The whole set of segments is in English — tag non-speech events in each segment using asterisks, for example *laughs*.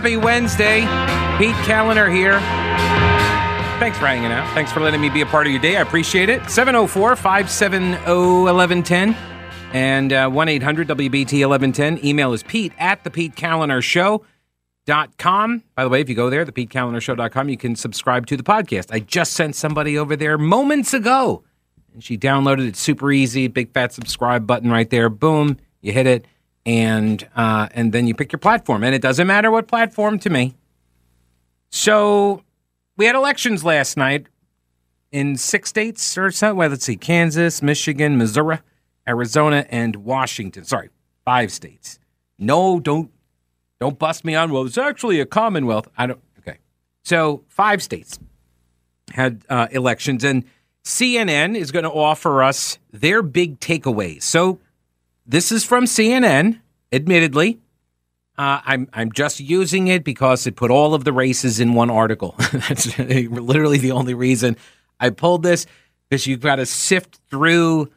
Happy Wednesday. Pete Kaliner here. Thanks for hanging out. Thanks for letting me be a part of your day. I appreciate it. 704 570 1110 and uh, 1 800 WBT 1110. Email is Pete at the Pete Kaliner Show. Dot com. By the way, if you go there, the PeteKalinershow.com, you can subscribe to the podcast. I just sent somebody over there moments ago, and she downloaded it. Super easy, big fat subscribe button right there. Boom, you hit it, and uh, and then you pick your platform, and it doesn't matter what platform to me. So we had elections last night in six states or so. Well, let's see: Kansas, Michigan, Missouri, Arizona, and Washington. Sorry, five states. No, don't don't bust me on. Well, it's actually a Commonwealth. I don't. Okay, so five states had uh, elections, and CNN is going to offer us their big takeaways. So this is from CNN, admittedly. Uh, I'm I'm just using it because it put all of the races in one article. *laughs* That's *laughs* literally the only reason I pulled this because you've got to sift through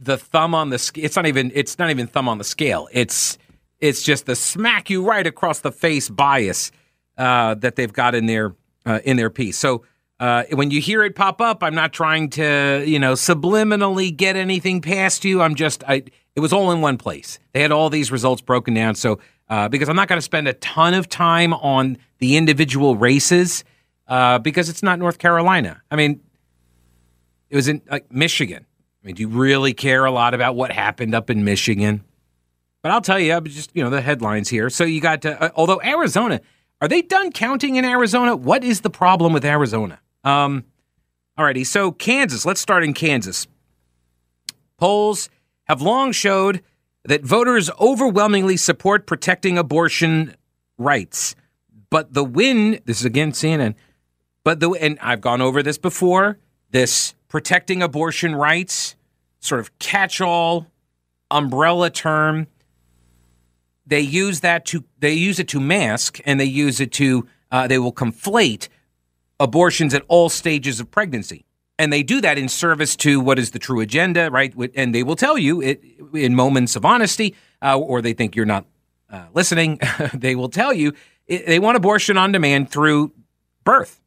the thumb on the scale. It's not even it's not even thumb on the scale. It's it's just the smack you right across the face bias uh, that they've got in their uh, in their piece. So uh, when you hear it pop up, I'm not trying to you know subliminally get anything past you. I'm just I. It was all in one place. They had all these results broken down. So uh, because I'm not going to spend a ton of time on the individual races uh, because it's not North Carolina. I mean, it was in like Michigan. I mean, do you really care a lot about what happened up in Michigan? But I'll tell you, just you know the headlines here. So you got, uh, although Arizona, are they done counting in Arizona? What is the problem with Arizona? Um, alrighty, so Kansas. Let's start in Kansas. Polls have long showed that voters overwhelmingly support protecting abortion rights, but the win. This is again CNN. But the and I've gone over this before. This protecting abortion rights sort of catch-all umbrella term they use that to they use it to mask and they use it to uh, they will conflate abortions at all stages of pregnancy and they do that in service to what is the true agenda right? And they will tell you it in moments of honesty uh, or they think you're not uh, listening *laughs* they will tell you it, they want abortion on demand through birth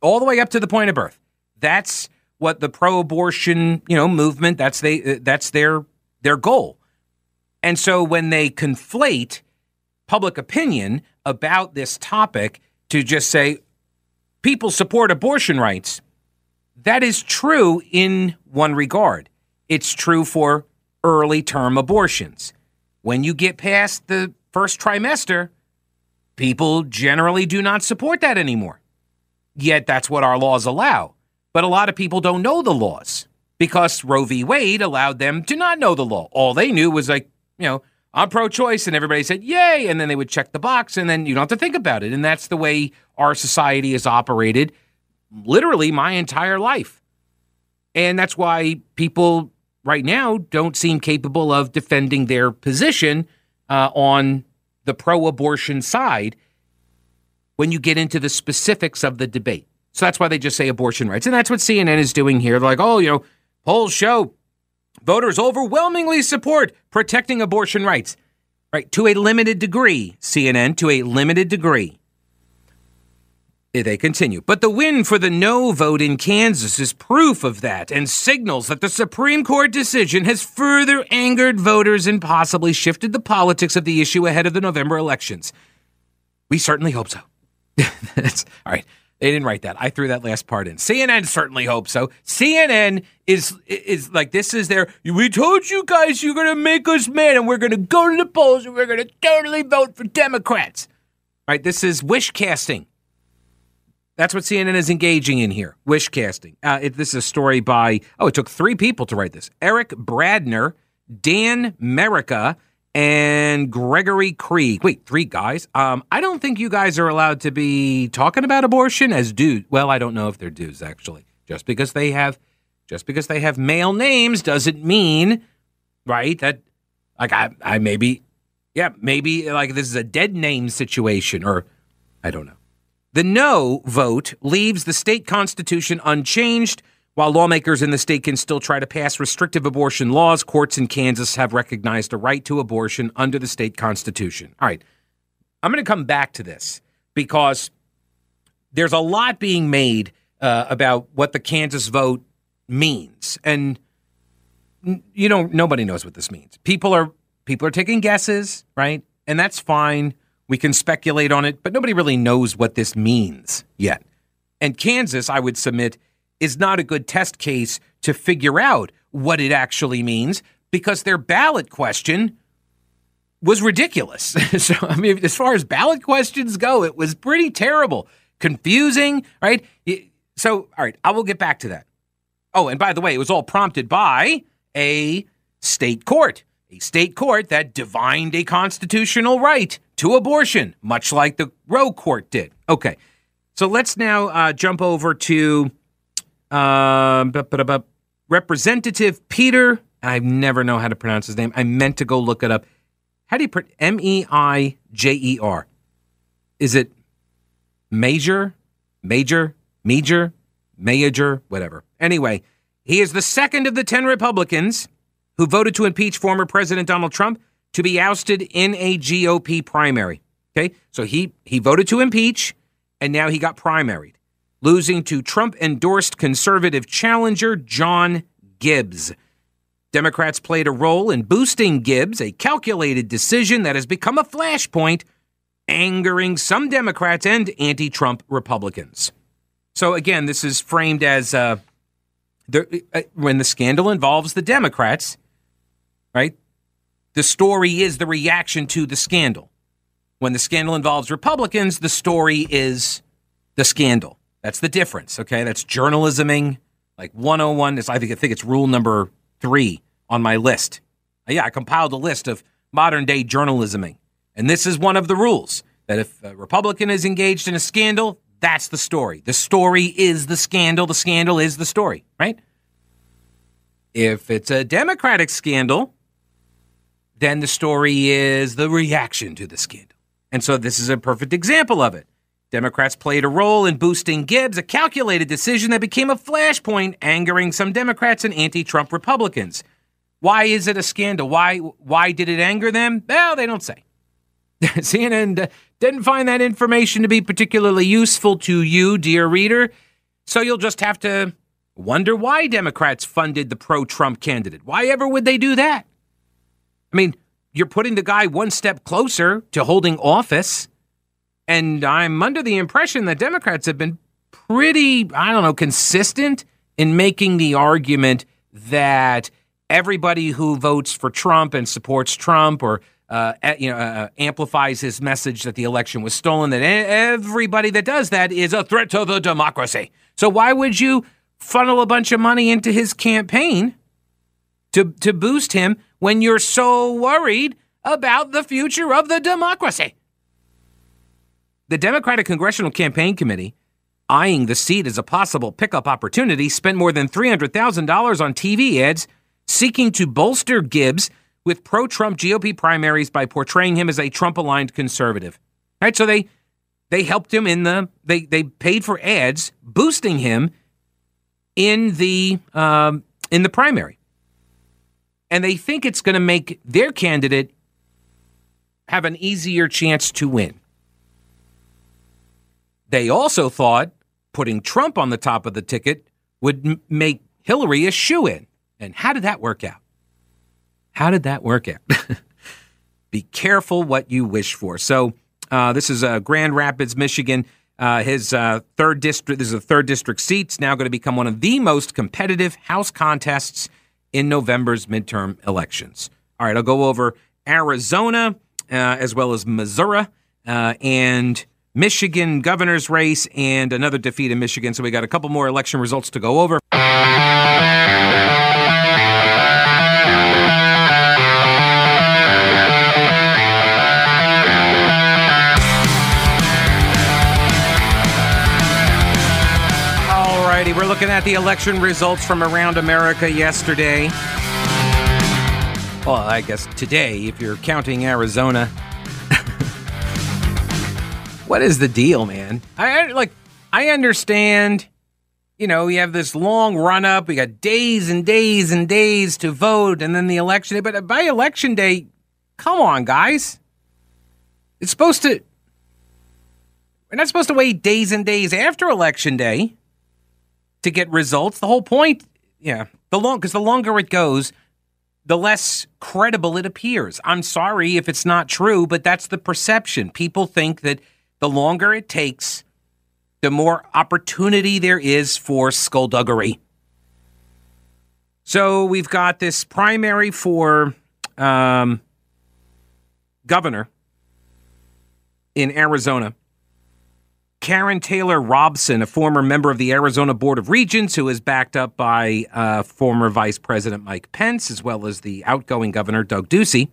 all the way up to the point of birth. That's what the pro-abortion you know movement that's they that's their their goal. And so when they conflate public opinion about this topic to just say people support abortion rights, that is true in one regard. It's true for early term abortions. When you get past the first trimester, people generally do not support that anymore. Yet that's what our laws allow. But a lot of people don't know the laws because Roe v. Wade allowed them to not know the law. All they knew was like, you know, I'm pro choice. And everybody said, yay. And then they would check the box and then you don't have to think about it. And that's the way our society is operated literally my entire life. And that's why people right now don't seem capable of defending their position uh, on the pro abortion side when you get into the specifics of the debate. So that's why they just say abortion rights. And that's what CNN is doing here. They're like, oh, you know, polls show Voters overwhelmingly support protecting abortion rights. Right, to a limited degree, CNN, to a limited degree. They continue. But the win for the no vote in Kansas is proof of that and signals that the Supreme Court decision has further angered voters and possibly shifted the politics of the issue ahead of the November elections. We certainly hope so. *laughs* That's all right. They didn't write that. I threw that last part in. CNN certainly hopes so. CNN is is like this is their. We told you guys you're gonna make us mad, and we're gonna go to the polls and we're gonna totally vote for Democrats. Right? This is wish casting. That's what CNN is engaging in here. Wish casting. Uh, it, this is a story by. Oh, it took three people to write this. Eric Bradner, Dan Merica, and Gregory Krieg. Wait, three guys? Um, I don't think you guys are allowed to be talking about abortion as dudes. Well, I don't know if they're dudes actually. Just because they have, just because they have male names doesn't mean, right? That like I, I maybe, yeah, maybe like this is a dead name situation, or I don't know. The no vote leaves the state constitution unchanged while lawmakers in the state can still try to pass restrictive abortion laws, courts in Kansas have recognized a right to abortion under the state constitution. All right. I'm going to come back to this because there's a lot being made uh, about what the Kansas vote means, and you know nobody knows what this means. People are people are taking guesses, right? And that's fine. We can speculate on it, but nobody really knows what this means yet. And Kansas, I would submit, is not a good test case to figure out what it actually means because their ballot question was ridiculous. *laughs* so, I mean, as far as ballot questions go, it was pretty terrible, confusing, right? So, all right, I will get back to that. Oh, and by the way, it was all prompted by a state court, a state court that divined a constitutional right to abortion, much like the Roe court did. Okay, so let's now uh, jump over to uh, Representative Peter. I never know how to pronounce his name. I meant to go look it up. How do you put M E I J E R? Is it major, major, major, major, whatever? Anyway, he is the second of the 10 Republicans who voted to impeach former President Donald Trump to be ousted in a GOP primary. Okay, so he, he voted to impeach, and now he got primaried, losing to Trump endorsed conservative challenger John Gibbs. Democrats played a role in boosting Gibbs, a calculated decision that has become a flashpoint, angering some Democrats and anti Trump Republicans. So, again, this is framed as uh, the, uh, when the scandal involves the Democrats, right? The story is the reaction to the scandal. When the scandal involves Republicans, the story is the scandal. That's the difference, okay? That's journalisming like 101 is I think I think it's rule number three on my list. Uh, yeah, I compiled a list of modern day journalisming, and this is one of the rules that if a Republican is engaged in a scandal, that's the story. The story is the scandal. The scandal is the story, right? If it's a Democratic scandal, then the story is the reaction to the scandal. And so this is a perfect example of it. Democrats played a role in boosting Gibbs, a calculated decision that became a flashpoint, angering some Democrats and anti-Trump Republicans. Why is it a scandal? Why why did it anger them? Well, they don't say. *laughs* CNN didn't find that information to be particularly useful to you, dear reader. So you'll just have to wonder why Democrats funded the pro-Trump candidate. Why ever would they do that? I mean, you're putting the guy one step closer to holding office. And I'm under the impression that Democrats have been pretty, I don't know, consistent in making the argument that everybody who votes for Trump and supports Trump or uh, you know, uh, amplifies his message that the election was stolen, that everybody that does that is a threat to the democracy. So why would you funnel a bunch of money into his campaign to, to boost him when you're so worried about the future of the democracy? The Democratic Congressional Campaign Committee, eyeing the seat as a possible pickup opportunity, spent more than $300,000 on TV ads seeking to bolster Gibbs with pro Trump GOP primaries by portraying him as a Trump aligned conservative. Right? So they they helped him in the they they paid for ads boosting him in the um, in the primary, and they think it's going to make their candidate have an easier chance to win. They also thought putting Trump on the top of the ticket would m- make Hillary a shoe in. And how did that work out? How did that work out? *laughs* Be careful what you wish for. So, uh, this is uh, Grand Rapids, Michigan. Uh, his uh, third district, this is a third district seat. It's now going to become one of the most competitive House contests in November's midterm elections. All right, I'll go over Arizona uh, as well as Missouri uh, and Michigan governor's race and another defeat in Michigan. So we got a couple more election results to go over. Looking at the election results from around America yesterday. Well, I guess today, if you're counting Arizona. *laughs* what is the deal, man? I, like I understand, you know, we have this long run up. We got days and days and days to vote, and then the election day. But by election day, come on, guys. It's supposed to we're not supposed to wait days and days after election day to get results. The whole point, yeah, the long because the longer it goes, the less credible it appears. I'm sorry if it's not true, but that's the perception. People think that the longer it takes, the more opportunity there is for skullduggery. So we've got this primary for um, governor in Arizona. Karrin Taylor Robson, a former member of the Arizona Board of Regents, who is backed up by uh, former Vice President Mike Pence, as well as the outgoing governor, Doug Ducey.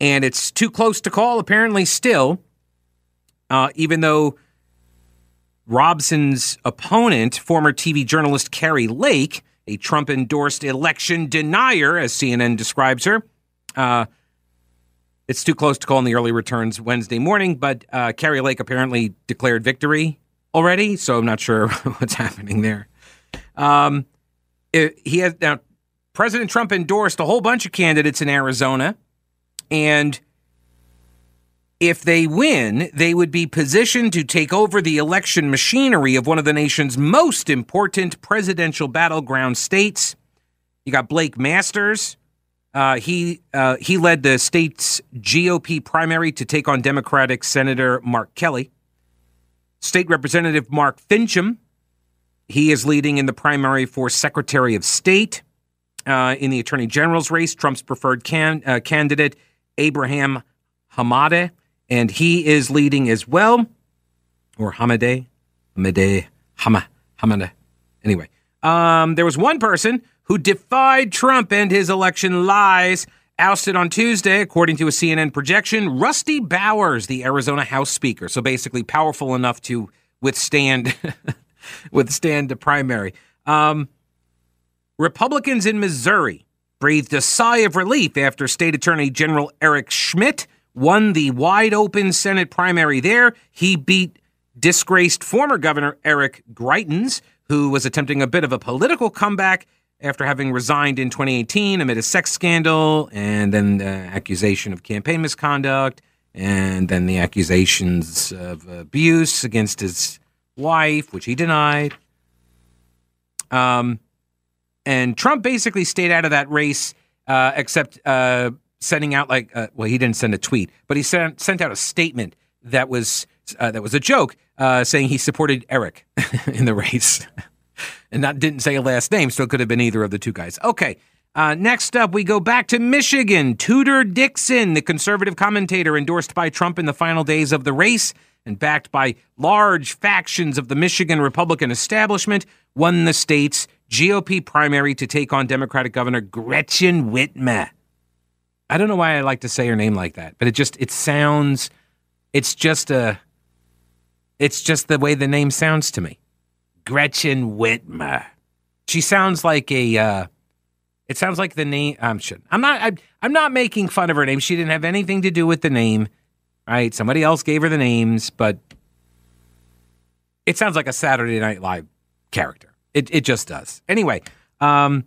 And it's too close to call, apparently, still, uh, even though Robson's opponent, former TV journalist Kari Lake, a Trump endorsed election denier, as CNN describes her, uh, it's too close to call in the early returns Wednesday morning, but uh, Kari Lake apparently declared victory already, so I'm not sure *laughs* what's happening there. Um, it, he has now. President Trump endorsed a whole bunch of candidates in Arizona, and if they win, they would be positioned to take over the election machinery of one of the nation's most important presidential battleground states. You got Blake Masters, uh, he uh, he led the state's GOP primary to take on Democratic Senator Mark Kelly. State Representative Mark Finchem, he is leading in the primary for Secretary of State. Uh, in the Attorney General's race, Trump's preferred can, uh, candidate, Abraham Hamadeh, and he is leading as well. Or Hamadeh, Hamadeh, Hama, Hamadeh. Anyway, um, there was one person who defied Trump and his election lies. Ousted on Tuesday, according to a CNN projection, Rusty Bowers, the Arizona House Speaker, so basically powerful enough to withstand *laughs* withstand the primary. Um, Republicans in Missouri breathed a sigh of relief after State Attorney General Eric Schmitt won the wide open Senate primary there. He beat disgraced former Governor Eric Greitens, who was attempting a bit of a political comeback after having resigned in 2018 amid a sex scandal and then the accusation of campaign misconduct and then the accusations of abuse against his wife, which he denied. Um, and Trump basically stayed out of that race, uh, except uh, sending out like, uh, well, he didn't send a tweet, but he sent sent out a statement that was uh, that was a joke, uh, saying he supported Eric *laughs* in the race *laughs* and that didn't say a last name, so it could have been either of the two guys. Okay. Uh, next up, we go back to Michigan. Tudor Dixon, the conservative commentator endorsed by Trump in the final days of the race and backed by large factions of the Michigan Republican establishment, won the state's GOP primary to take on Democratic Governor Gretchen Whitmer. I don't know why I like to say her name like that, but it just it sounds it's just a it's just the way the name sounds to me. Gretchen Whitmer. She sounds like a. Uh, it sounds like the name. I'm not. I, I'm not making fun of her name. She didn't have anything to do with the name. Right? Somebody else gave her the names, but it sounds like a Saturday Night Live character. It it just does. Anyway, um,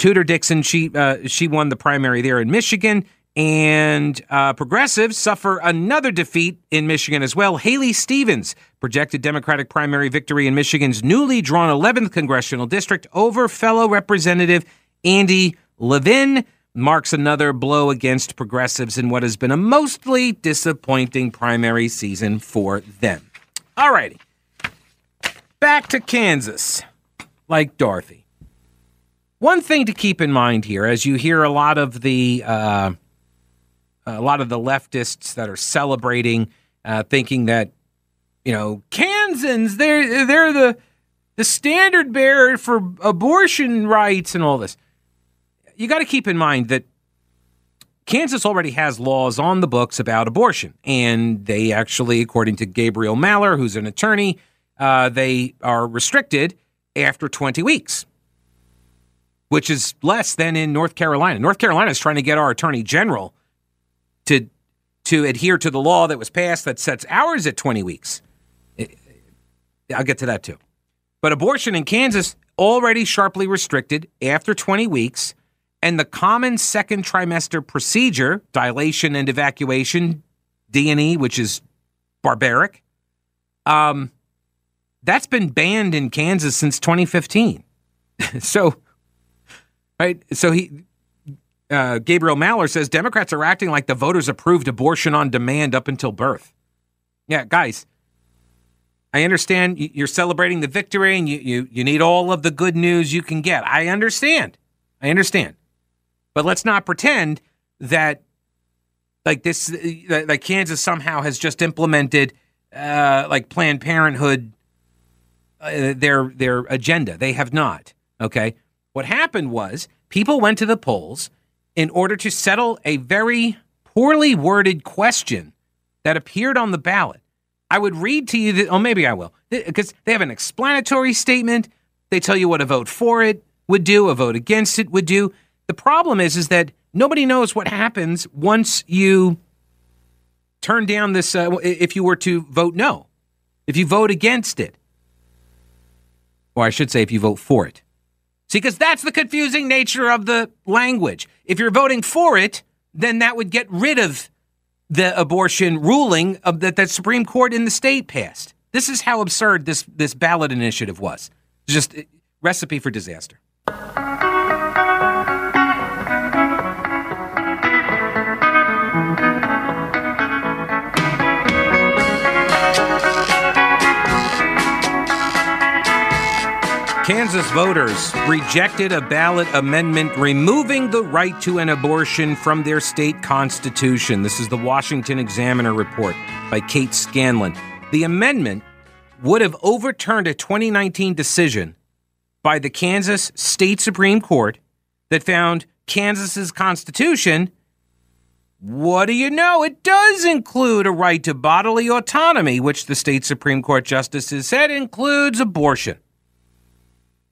Tudor Dixon. She uh, she won the primary there in Michigan. And uh, progressives suffer another defeat in Michigan as well. Haley Stevens projected Democratic primary victory in Michigan's newly drawn 11th congressional district over fellow Representative Andy Levin. Marks another blow against progressives in what has been a mostly disappointing primary season for them. All righty. Back to Kansas, like Dorothy. One thing to keep in mind here, as you hear a lot of the uh, a lot of the leftists that are celebrating, uh, thinking that you know Kansans they're they're the the standard bearer for abortion rights and all this. You got to keep in mind that Kansas already has laws on the books about abortion, and they actually, according to Gabriel Malor, who's an attorney, uh, they are restricted after 20 weeks, which is less than in North Carolina. North Carolina is trying to get our attorney general to to adhere to the law that was passed that sets hours at 20 weeks. I'll get to that too. But abortion in Kansas already sharply restricted after 20 weeks, and the common second trimester procedure, dilation and evacuation, D&E, which is barbaric, Um, that's been banned in Kansas since 2015. *laughs* so, right. So he, uh, Gabriel Malor says Democrats are acting like the voters approved abortion on demand up until birth. Yeah, guys, I understand you're celebrating the victory and you, you, you need all of the good news you can get. I understand. I understand. But let's not pretend that like this, like Kansas somehow has just implemented uh, like Planned Parenthood, uh, their their agenda. They have not. Okay. What happened was people went to the polls in order to settle a very poorly worded question that appeared on the ballot. I would read to you that, oh, maybe I will, because they have an explanatory statement. They tell you what a vote for it would do, a vote against it would do. The problem is, is that nobody knows what happens once you turn down this, uh, if you were to vote no, if you vote against it, or I should say, if you vote for it. See, because that's the confusing nature of the language. If you're voting for it, then that would get rid of the abortion ruling of that the Supreme Court in the state passed. This is how absurd this this ballot initiative was. Just uh, recipe for disaster. Kansas voters rejected a ballot amendment removing the right to an abortion from their state constitution. This is the Washington Examiner report by Kate Scanlon. The amendment would have overturned a 2019 decision by the Kansas State Supreme Court that found Kansas's constitution what do you know? It does include a right to bodily autonomy, which the state Supreme Court justices said includes abortion.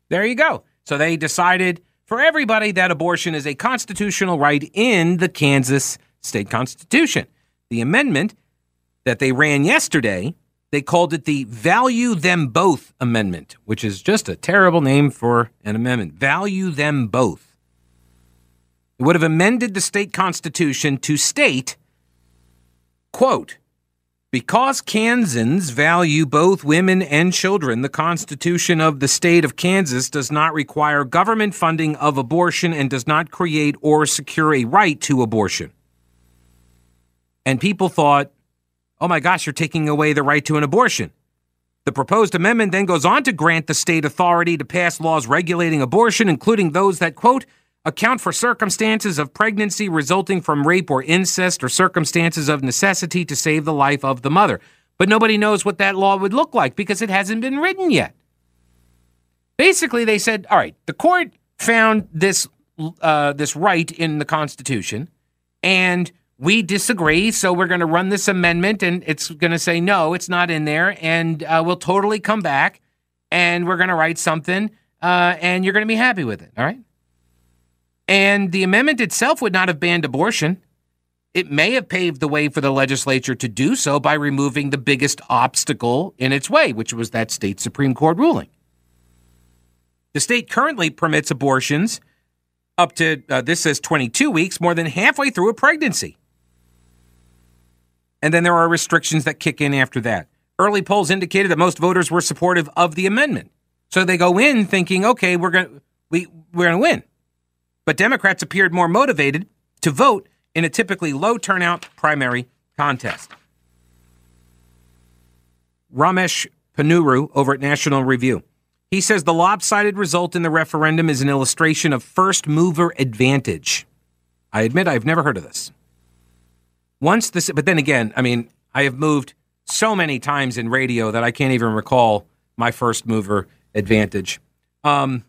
There you go. So they decided for everybody that abortion is a constitutional right in the Kansas state constitution. The amendment that they ran yesterday, they called it the Value Them Both Amendment, which is just a terrible name for an amendment. Value Them Both. It would have amended the state constitution to state, quote, because Kansans value both women and children, the Constitution of the state of Kansas does not require government funding of abortion and does not create or secure a right to abortion. And people thought, oh my gosh, you're taking away the right to an abortion. The proposed amendment then goes on to grant the state authority to pass laws regulating abortion, including those that, quote, account for circumstances of pregnancy resulting from rape or incest or circumstances of necessity to save the life of the mother. But nobody knows what that law would look like because it hasn't been written yet. Basically, they said, all right, the court found this uh, this right in the Constitution, and we disagree, so we're going to run this amendment, and it's going to say no, it's not in there, and uh, we'll totally come back, and we're going to write something, uh, and you're going to be happy with it. All right. And the amendment itself would not have banned abortion. It may have paved the way for the legislature to do so by removing the biggest obstacle in its way, which was that state Supreme Court ruling. The state currently permits abortions up to, uh, this says 22 weeks, more than halfway through a pregnancy. And then there are restrictions that kick in after that. Early polls indicated that most voters were supportive of the amendment. So they go in thinking, okay, we're going we, we're going to win. But Democrats appeared more motivated to vote in a typically low turnout primary contest. Ramesh Ponnuru over at National Review. He says the lopsided result in the referendum is an illustration of first mover advantage. I admit I've never heard of this. Once this, but then again, I mean, I have moved so many times in radio that I can't even recall my first mover advantage. Um,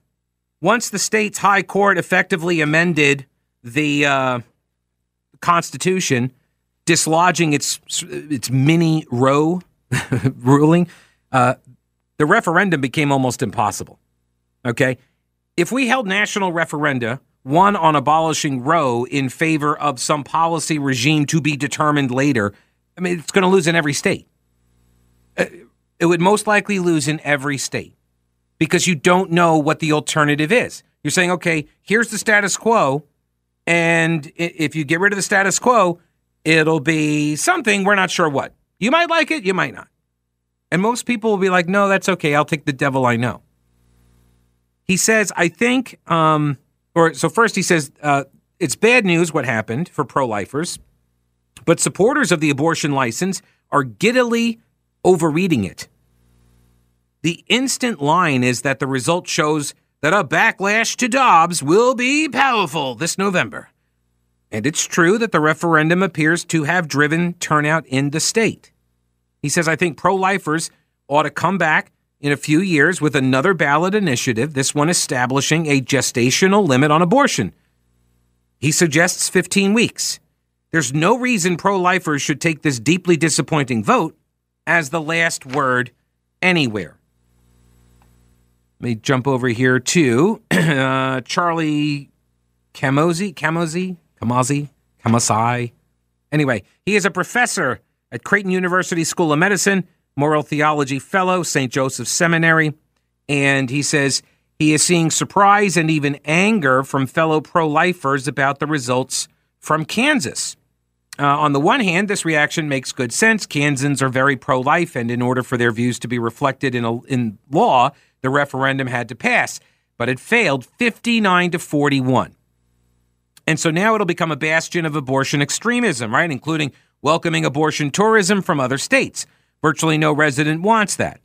once the state's high court effectively amended the uh, Constitution, dislodging its its mini Roe *laughs* ruling, uh, the referendum became almost impossible. Okay, if we held national referenda, one on abolishing Roe in favor of some policy regime to be determined later, I mean, it's going to lose in every state. Uh, it would most likely lose in every state because you don't know what the alternative is. You're saying, okay, here's the status quo. And if you get rid of the status quo, it'll be something we're not sure what. You might like it, you might not. And most people will be like, no, that's okay. I'll take the devil I know. He says, I think, um, or so first he says, uh, it's bad news what happened for pro lifers, but supporters of the abortion license are giddily overreading it. The instant line is that the result shows that a backlash to Dobbs will be powerful this November. And it's true that the referendum appears to have driven turnout in the state. He says, I think pro lifers ought to come back in a few years with another ballot initiative, this one establishing a gestational limit on abortion. He suggests 15 weeks. There's no reason pro lifers should take this deeply disappointing vote as the last word anywhere. Let me jump over here to *clears throat* uh, Charlie Camozzi, Camozzi, Kamazi, Kamasai. Anyway, he is a professor at Creighton University School of Medicine, moral theology fellow, St. Joseph Seminary, and he says he is seeing surprise and even anger from fellow pro lifers about the results from Kansas. Uh, on the one hand, this reaction makes good sense. Kansans are very pro life, and in order for their views to be reflected in, a, in law, the referendum had to pass. But it failed 59 to 41. And so now it'll become a bastion of abortion extremism, right? Including welcoming abortion tourism from other states. Virtually no resident wants that.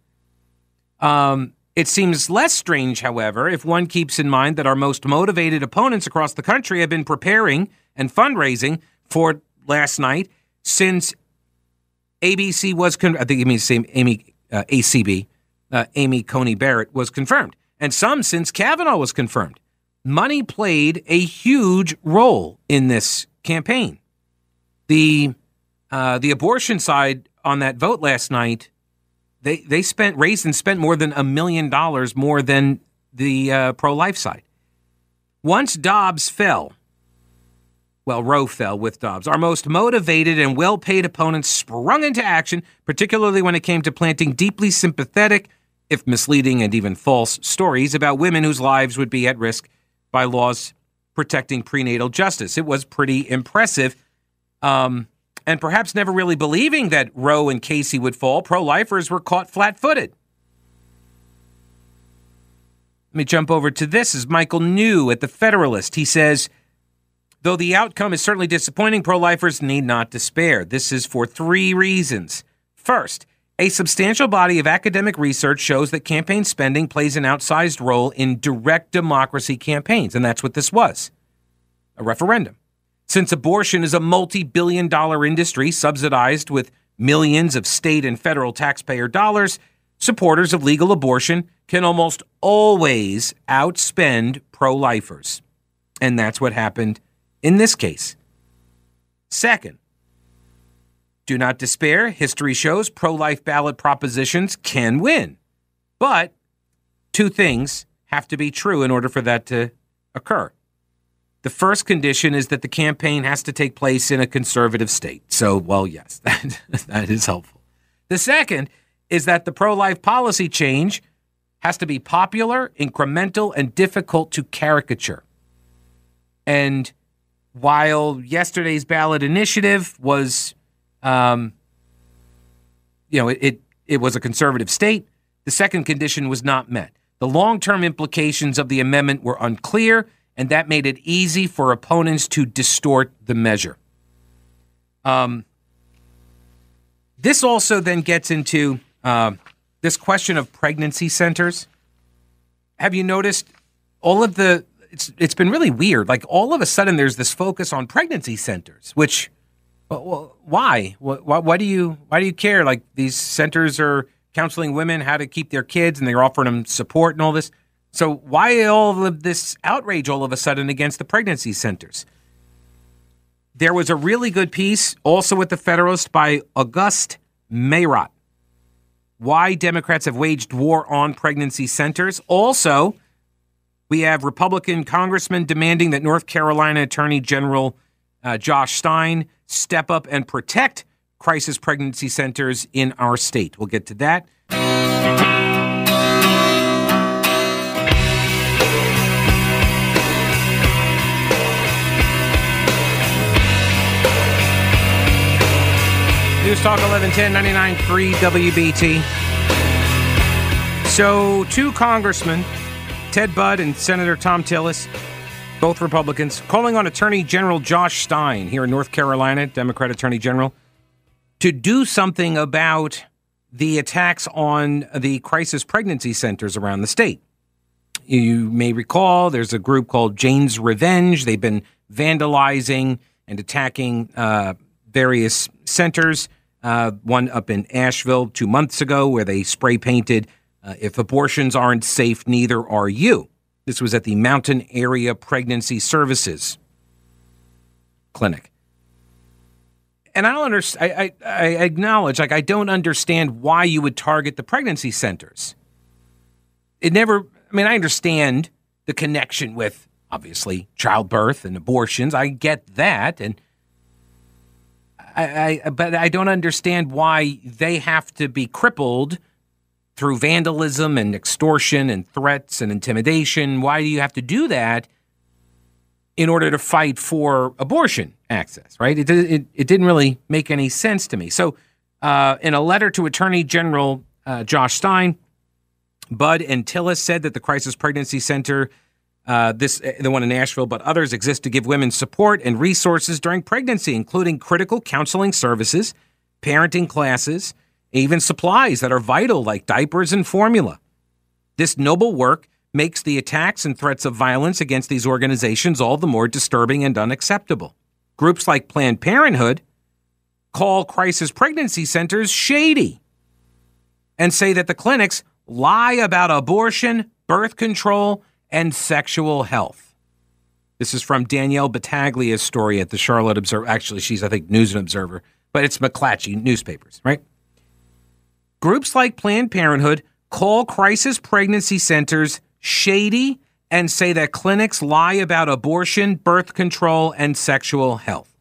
Um, it seems less strange, however, if one keeps in mind that our most motivated opponents across the country have been preparing and fundraising for last night since ABC was, con- I think it means same Amy, uh, ACB, uh, Amy Coney Barrett was confirmed, and some since Kavanaugh was confirmed. Money played a huge role in this campaign. The uh, the abortion side on that vote last night, they they spent raised and spent more than a million dollars more than the uh, pro life side. Once Dobbs fell, well, Roe fell with Dobbs. Our most motivated and well paid opponents sprung into action, particularly when it came to planting deeply sympathetic, if misleading and even false, stories about women whose lives would be at risk by laws protecting prenatal justice. It was pretty impressive. Um, and perhaps never really believing that Roe and Casey would fall, pro lifers were caught flat footed. Let me jump over to this. Is Michael New at the Federalist? He says, Though the outcome is certainly disappointing, pro lifers need not despair. This is for three reasons. First, a substantial body of academic research shows that campaign spending plays an outsized role in direct democracy campaigns, and that's what this was a referendum. Since abortion is a multi billion dollar industry subsidized with millions of state and federal taxpayer dollars, supporters of legal abortion can almost always outspend pro lifers. And that's what happened in this case. Second, do not despair. History shows pro life ballot propositions can win. But two things have to be true in order for that to occur. The first condition is that the campaign has to take place in a conservative state. So, well, yes, *laughs* that, that is helpful. The second is that the pro life policy change has to be popular, incremental, and difficult to caricature. And while yesterday's ballot initiative was, um, you know, it, it, it was a conservative state, the second condition was not met. The long term implications of the amendment were unclear, and that made it easy for opponents to distort the measure. Um, this also then gets into uh, this question of pregnancy centers. Have you noticed all of the it's it's been really weird. Like all of a sudden, there's this focus on pregnancy centers, which why? Why, why do you why do you care? Like these centers are counseling women how to keep their kids, and they're offering them support and all this. So why all of this outrage all of a sudden against the pregnancy centers? There was a really good piece also at the Federalist by August Meyrat. Why Democrats have waged war on pregnancy centers. Also, we have Republican congressmen demanding that North Carolina Attorney General uh, Josh Stein step up and protect crisis pregnancy centers in our state. We'll get to that. News Talk 1110 99 WBT. So, two congressmen, Ted Budd and Senator Thom Tillis, both Republicans, calling on Attorney General Josh Stein here in North Carolina, Democrat Attorney General, to do something about the attacks on the crisis pregnancy centers around the state. You may recall there's a group called Jane's Revenge. They've been vandalizing and attacking uh, various centers. Uh, one up in Asheville two months ago, where they spray painted, uh, If abortions aren't safe, neither are you. This was at the Mountain Area Pregnancy Services Clinic. And I don't understand, I, I, acknowledge, like, I don't understand why you would target the pregnancy centers. It never, I mean, I understand the connection with obviously childbirth and abortions. I get that. And I, I, but I don't understand why they have to be crippled through vandalism and extortion and threats and intimidation. Why do you have to do that in order to fight for abortion access? Right? It it, it didn't really make any sense to me. So, uh, in a letter to Attorney General uh, Josh Stein, Budd and Tillis said that the Crisis Pregnancy Center uh, this the one in Asheville, but others exist to give women support and resources during pregnancy, including critical counseling services, parenting classes, even supplies that are vital like diapers and formula. This noble work makes the attacks and threats of violence against these organizations all the more disturbing and unacceptable. Groups like Planned Parenthood call crisis pregnancy centers shady and say that the clinics lie about abortion, birth control, and sexual health. This is from Danielle Battaglia's story at the Charlotte Observer. Actually, she's, I think, News and Observer, but it's McClatchy newspapers, right? Groups like Planned Parenthood call crisis pregnancy centers shady and say that clinics lie about abortion, birth control, and sexual health.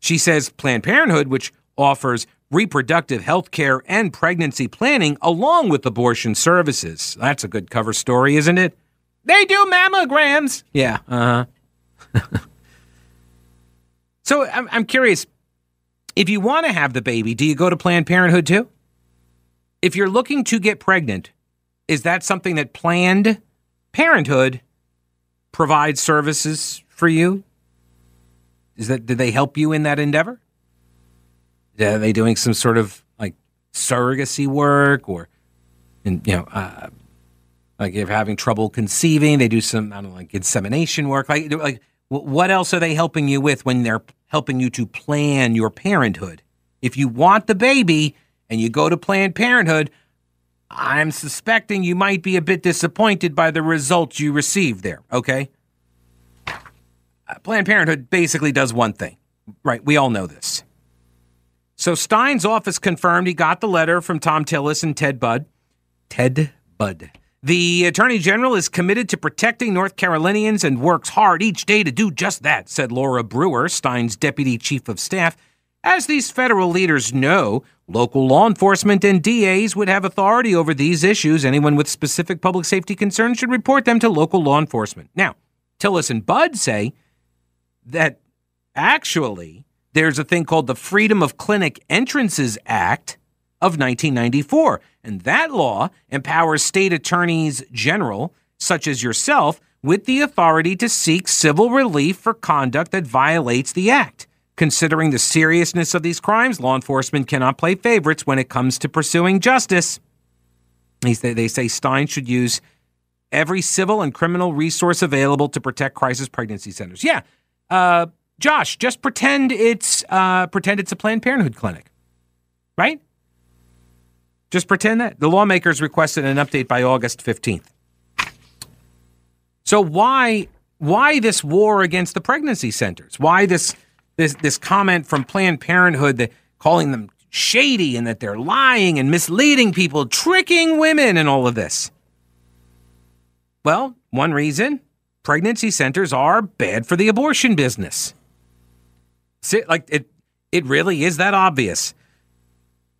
She says Planned Parenthood, which offers reproductive health care and pregnancy planning along with abortion services. That's a good cover story, isn't it? They do mammograms. Yeah. Uh huh. *laughs* so I'm, I'm curious if you want to have the baby, do you go to Planned Parenthood too? If you're looking to get pregnant, is that something that Planned Parenthood provides services for you? Is that do they help you in that endeavor? Are they doing some sort of like surrogacy work or, and you know, uh, like if having trouble conceiving, they do some I don't know, like insemination work. Like like what else are they helping you with when they're helping you to plan your parenthood? If you want the baby and you go to Planned Parenthood, I'm suspecting you might be a bit disappointed by the results you received there. Okay. Uh, Planned Parenthood basically does one thing, right? We all know this. So Stein's office confirmed he got the letter from Thom Tillis and Ted Budd. Ted Budd. The Attorney General is committed to protecting North Carolinians and works hard each day to do just that, said Laura Brewer, Stein's Deputy Chief of Staff. As these federal leaders know, local law enforcement and DAs would have authority over these issues. Anyone with specific public safety concerns should report them to local law enforcement. Now, Tillis and Budd say that actually there's a thing called the Freedom of Clinic Entrances Act of 1994. And that law empowers state attorneys general, such as yourself, with the authority to seek civil relief for conduct that violates the act. Considering the seriousness of these crimes, law enforcement cannot play favorites when it comes to pursuing justice. They say Stein should use every civil and criminal resource available to protect crisis pregnancy centers. Yeah, uh, Josh, just pretend it's uh, pretend it's a Planned Parenthood clinic, right? Just pretend that. The lawmakers requested an update by August 15th. So why why this war against the pregnancy centers? Why this this this comment from Planned Parenthood that calling them shady and that they're lying and misleading people, tricking women and all of this? Well, one reason, pregnancy centers are bad for the abortion business. Like it it really is that obvious.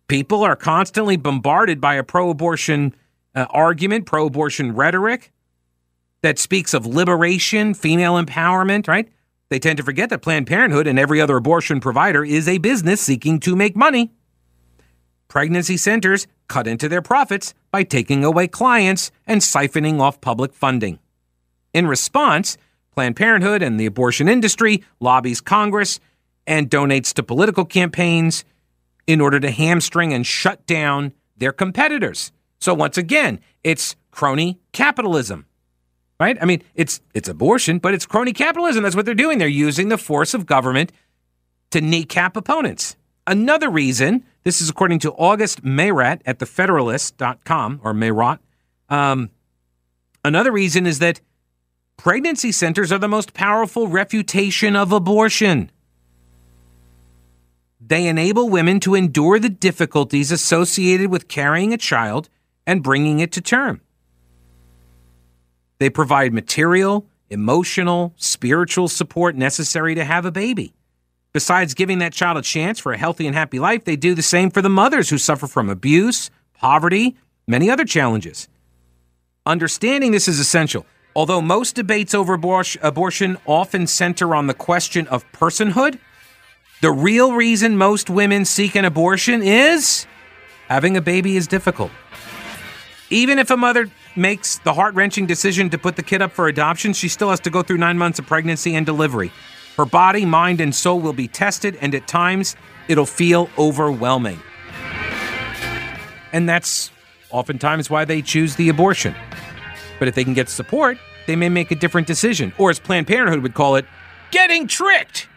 People are constantly bombarded by a pro abortion uh, argument, pro abortion rhetoric that speaks of liberation, female empowerment, right? They tend to forget that Planned Parenthood and every other abortion provider is a business seeking to make money. pregnancy centers cut into their profits by taking away clients and siphoning off public funding. In response, Planned Parenthood and the abortion industry lobbies Congress and donates to political campaigns in order to hamstring and shut down their competitors. So once again, it's crony capitalism. Right? I mean, it's it's abortion, but it's crony capitalism. That's what they're doing. They're using the force of government to kneecap opponents. Another reason, this is according to August Meyrat at thefederalist.com or Meyrat. Um, another reason is that pregnancy centers are the most powerful refutation of abortion. They enable women to endure the difficulties associated with carrying a child and bringing it to term. They provide material, emotional, spiritual support necessary to have a baby. Besides giving that child a chance for a healthy and happy life, they do the same for the mothers who suffer from abuse, poverty, many other challenges. Understanding this is essential. Although most debates over abortion often center on the question of personhood, the real reason most women seek an abortion is having a baby is difficult. Even if a mother makes the heart wrenching decision to put the kid up for adoption, she still has to go through nine months of pregnancy and delivery. Her body, mind, and soul will be tested, and at times it'll feel overwhelming. And that's oftentimes why they choose the abortion. But if they can get support, they may make a different decision, or as Planned Parenthood would call it, getting tricked.